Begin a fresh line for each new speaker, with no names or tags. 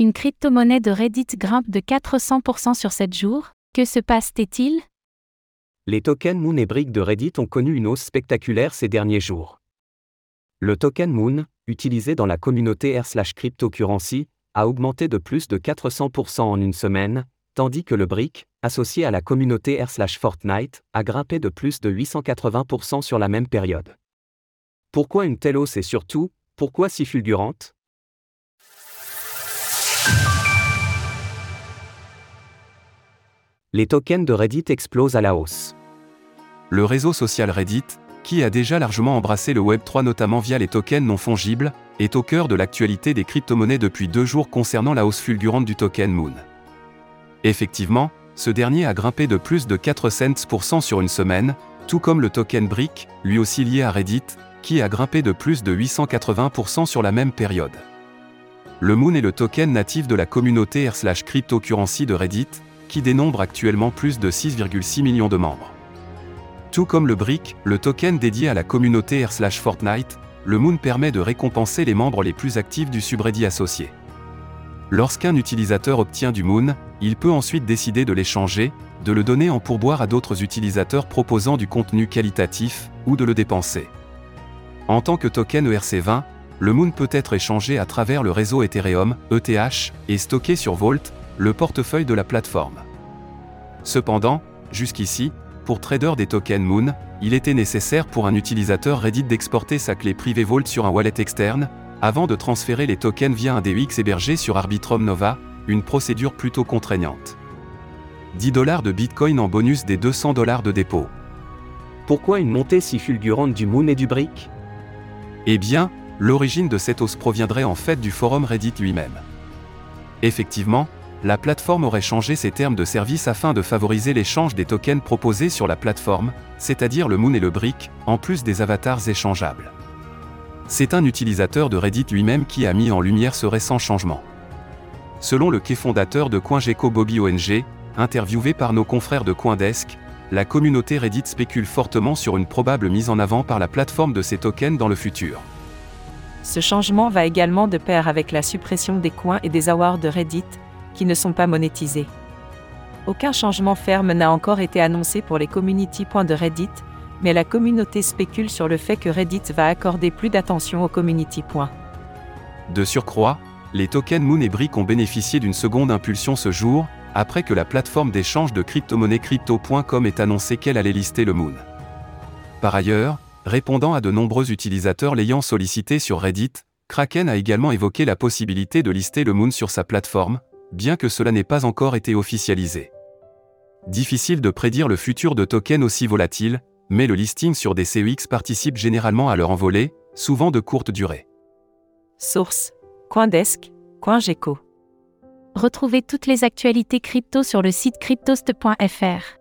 Une crypto-monnaie de Reddit grimpe de 400% sur 7 jours. Que se passe-t-il?
Les tokens Moon et Brick de Reddit ont connu une hausse spectaculaire ces derniers jours. Le token Moon, utilisé dans la communauté r/cryptocurrency, a augmenté de plus de 400% en une semaine, tandis que le Brick, associé à la communauté r/Fortnite, a grimpé de plus de 880% sur la même période. Pourquoi une telle hausse et surtout, pourquoi si fulgurante? Les tokens de Reddit explosent à la hausse.
Le réseau social Reddit, qui a déjà largement embrassé le Web3 notamment via les tokens non fongibles, est au cœur de l'actualité des crypto-monnaies depuis deux jours concernant la hausse fulgurante du token Moon. Effectivement, ce dernier a grimpé de plus de 4 cents sur une semaine, tout comme le token Brick, lui aussi lié à Reddit, qui a grimpé de plus de 880% sur la même période. Le Moon est le token natif de la communauté r/cryptocurrency de Reddit, qui dénombre actuellement plus de 6,6 millions de membres. Tout comme le BRIC, le token dédié à la communauté r/Fortnite, le Moon permet de récompenser les membres les plus actifs du subreddit associé. Lorsqu'un utilisateur obtient du Moon, il peut ensuite décider de l'échanger, de le donner en pourboire à d'autres utilisateurs proposant du contenu qualitatif, ou de le dépenser. En tant que token ERC20, le Moon peut être échangé à travers le réseau Ethereum, ETH, et stocké sur Vault, le portefeuille de la plateforme. Cependant, jusqu'ici, pour trader des tokens Moon, il était nécessaire pour un utilisateur Reddit d'exporter sa clé privée Vault sur un wallet externe, avant de transférer les tokens via un DEX hébergé sur Arbitrum Nova, une procédure plutôt contraignante. 10 dollars de Bitcoin en bonus des 200 dollars de dépôt.
Pourquoi une montée si fulgurante du Moon et du Brick?
Eh bien, l'origine de cette hausse proviendrait en fait du forum Reddit lui-même. Effectivement, la plateforme aurait changé ses termes de service afin de favoriser l'échange des tokens proposés sur la plateforme, c'est-à-dire le Moon et le Brick, en plus des avatars échangeables. C'est un utilisateur de Reddit lui-même qui a mis en lumière ce récent changement. Selon le quai fondateur de CoinGecko Bobby ONG, interviewé par nos confrères de CoinDesk, la communauté Reddit spécule fortement sur une probable mise en avant par la plateforme de ces tokens dans le futur.
Ce changement va également de pair avec la suppression des coins et des awards de Reddit, qui ne sont pas monétisés. Aucun changement ferme n'a encore été annoncé pour les community points de Reddit, mais la communauté spécule sur le fait que Reddit va accorder plus d'attention aux community points.
De surcroît, les tokens Moon et Brick ont bénéficié d'une seconde impulsion ce jour, après que la plateforme d'échange de crypto-monnaies crypto.com ait annoncé qu'elle allait lister le Moon. Par ailleurs, répondant à de nombreux utilisateurs l'ayant sollicité sur Reddit, Kraken a également évoqué la possibilité de lister le Moon sur sa plateforme, bien que cela n'ait pas encore été officialisé. Difficile de prédire le futur de tokens aussi volatiles, mais le listing sur des CEX participe généralement à leur envolée, souvent de courte durée.
Source Coindesk, CoinGecko.
Retrouvez toutes les actualités crypto sur le site cryptost.fr.